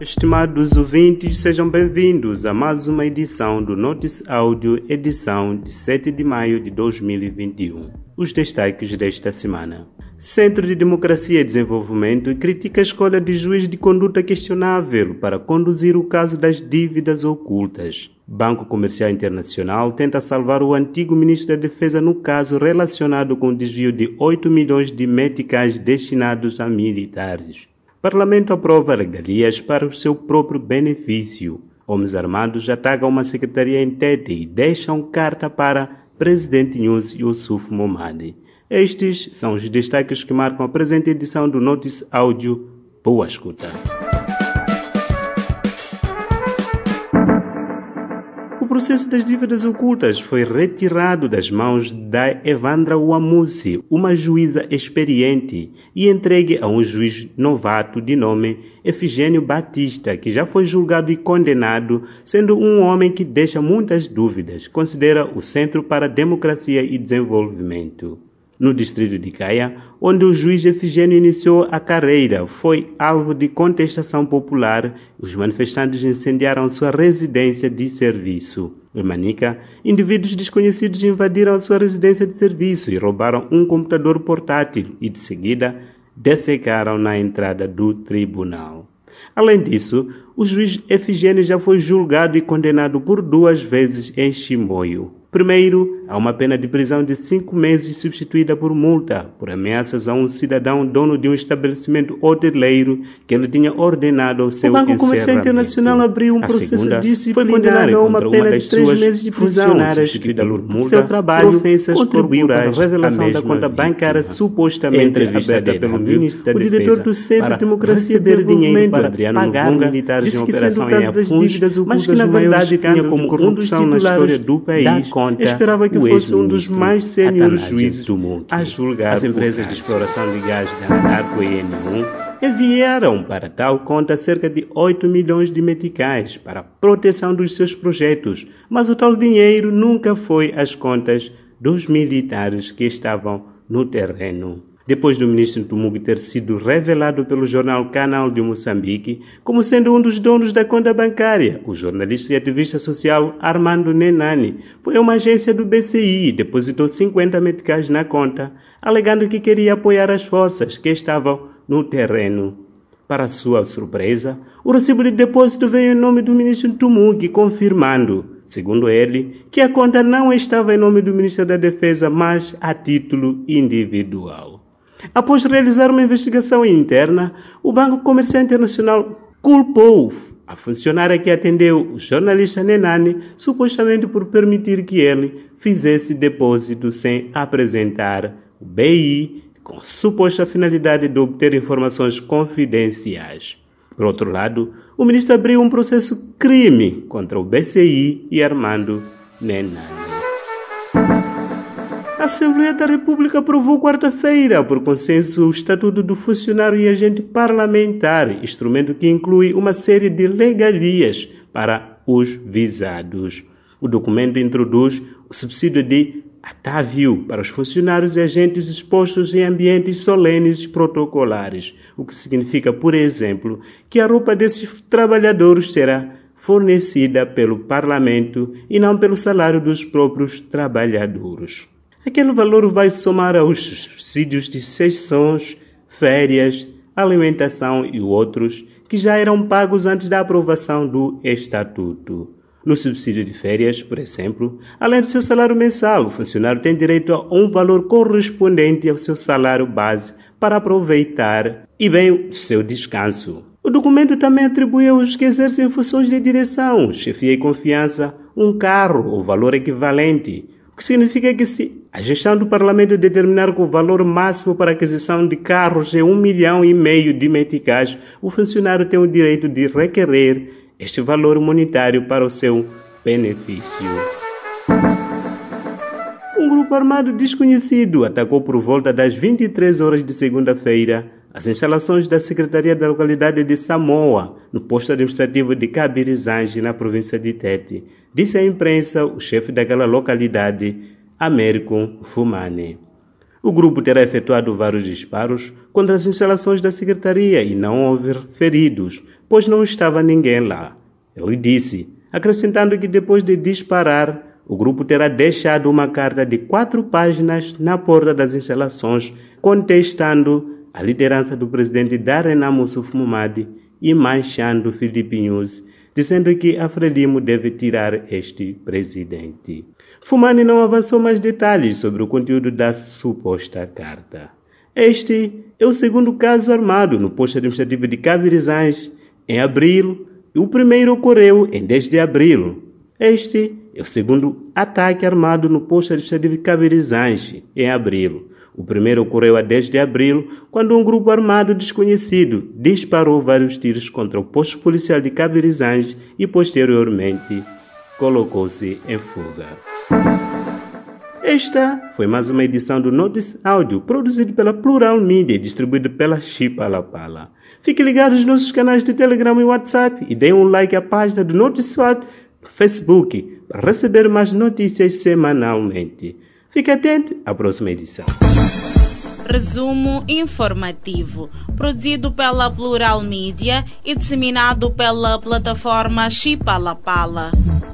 Estimados ouvintes, sejam bem-vindos a mais uma edição do Notice Áudio, edição de 7 de maio de 2021. Os destaques desta semana. Centro de Democracia e Desenvolvimento critica a escolha de juiz de conduta questionável para conduzir o caso das dívidas ocultas. Banco Comercial Internacional tenta salvar o antigo ministro da Defesa no caso relacionado com o desvio de 8 milhões de meticais destinados a militares. Parlamento aprova regalias para o seu próprio benefício. Homens armados atacam uma secretaria em Tete e deixam carta para presidente News Yusuf Momadi. Estes são os destaques que marcam a presente edição do Notice Áudio. Boa escuta. Processo das dívidas ocultas foi retirado das mãos da Evandra Uamusi, uma juíza experiente, e entregue a um juiz novato de nome Efigênio Batista, que já foi julgado e condenado, sendo um homem que deixa muitas dúvidas, considera o Centro para Democracia e Desenvolvimento no distrito de Caia, onde o juiz Efigênio iniciou a carreira, foi alvo de contestação popular. Os manifestantes incendiaram sua residência de serviço. Em Manica, indivíduos desconhecidos invadiram sua residência de serviço e roubaram um computador portátil e, de seguida, defecaram na entrada do tribunal. Além disso, o juiz Efigênio já foi julgado e condenado por duas vezes em Chimoio. Primeiro, há uma pena de prisão de cinco meses substituída por multa por ameaças a um cidadão dono de um estabelecimento hoteleiro que ele tinha ordenado ao seu O Banco Comercial Internacional abriu um a processo disciplinar a uma pena de três meses de prisão. substituída por multa seu trabalho ofensas contribuiu para a revelação da conta bancária supostamente aberta pelo ministro da Defesa. O diretor do Centro de Democracia e Desenvolvimento para pagar militares em operação em Afuns, mas que na verdade tinha como um dos titulares do país conta esperava que fosse um dos mais sêniores juízes do mundo a julgar as empresas de exploração de gás da Anarco e N1 enviaram para tal conta cerca de 8 milhões de meticais para a proteção dos seus projetos, mas o tal dinheiro nunca foi às contas dos militares que estavam no terreno depois do ministro Tumugi ter sido revelado pelo jornal Canal de Moçambique como sendo um dos donos da conta bancária. O jornalista e ativista social Armando Nenani foi a uma agência do BCI e depositou 50 meticais na conta, alegando que queria apoiar as forças que estavam no terreno. Para sua surpresa, o recibo de depósito veio em nome do ministro Tumugi, confirmando, segundo ele, que a conta não estava em nome do ministro da Defesa, mas a título individual. Após realizar uma investigação interna, o Banco Comercial Internacional culpou a funcionária que atendeu o jornalista Nenani supostamente por permitir que ele fizesse depósito sem apresentar o BI com suposta finalidade de obter informações confidenciais. Por outro lado, o ministro abriu um processo crime contra o BCI e Armando Nenani. A Assembleia da República aprovou quarta-feira, por consenso, o Estatuto do Funcionário e Agente Parlamentar, instrumento que inclui uma série de legalias para os visados. O documento introduz o subsídio de atávio para os funcionários e agentes expostos em ambientes solenes protocolares, o que significa, por exemplo, que a roupa desses trabalhadores será fornecida pelo parlamento e não pelo salário dos próprios trabalhadores. Aquele valor vai somar aos subsídios de sessões, férias, alimentação e outros que já eram pagos antes da aprovação do Estatuto. No subsídio de férias, por exemplo, além do seu salário mensal, o funcionário tem direito a um valor correspondente ao seu salário base para aproveitar e bem o seu descanso. O documento também atribui aos que exercem funções de direção, chefia e confiança um carro ou valor equivalente, que significa que se a gestão do Parlamento determinar que o valor máximo para aquisição de carros é um milhão e meio de meticais, o funcionário tem o direito de requerer este valor monetário para o seu benefício. Um grupo armado desconhecido atacou por volta das 23 horas de segunda-feira as instalações da Secretaria da Localidade de Samoa, no posto administrativo de Cabirizange, na província de Tete, disse à imprensa o chefe daquela localidade, Américo Fumane. O grupo terá efetuado vários disparos contra as instalações da secretaria e não houve feridos, pois não estava ninguém lá. Ele disse, acrescentando que depois de disparar, o grupo terá deixado uma carta de quatro páginas na porta das instalações contestando a liderança do presidente Darena Moussouf Mumadi e manchando Filipe News, dizendo que a Frelimo deve tirar este presidente. Fumani não avançou mais detalhes sobre o conteúdo da suposta carta. Este é o segundo caso armado no posto administrativo de Cavirizães em abril e o primeiro ocorreu em 10 de abril. Este é o segundo ataque armado no posto administrativo de Cavirizães em abril. O primeiro ocorreu a 10 de abril, quando um grupo armado desconhecido disparou vários tiros contra o posto policial de Cabirizange e posteriormente colocou-se em fuga. Esta foi mais uma edição do Notice Áudio, produzido pela Plural Media e distribuído pela Chipa Pala. Fiquem ligados nos nossos canais de Telegram e WhatsApp e deem um like à página do Notice Áudio Facebook para receber mais notícias semanalmente. Fique atento à próxima edição. Resumo informativo, produzido pela Plural Mídia e disseminado pela plataforma Chipalapala. Pala.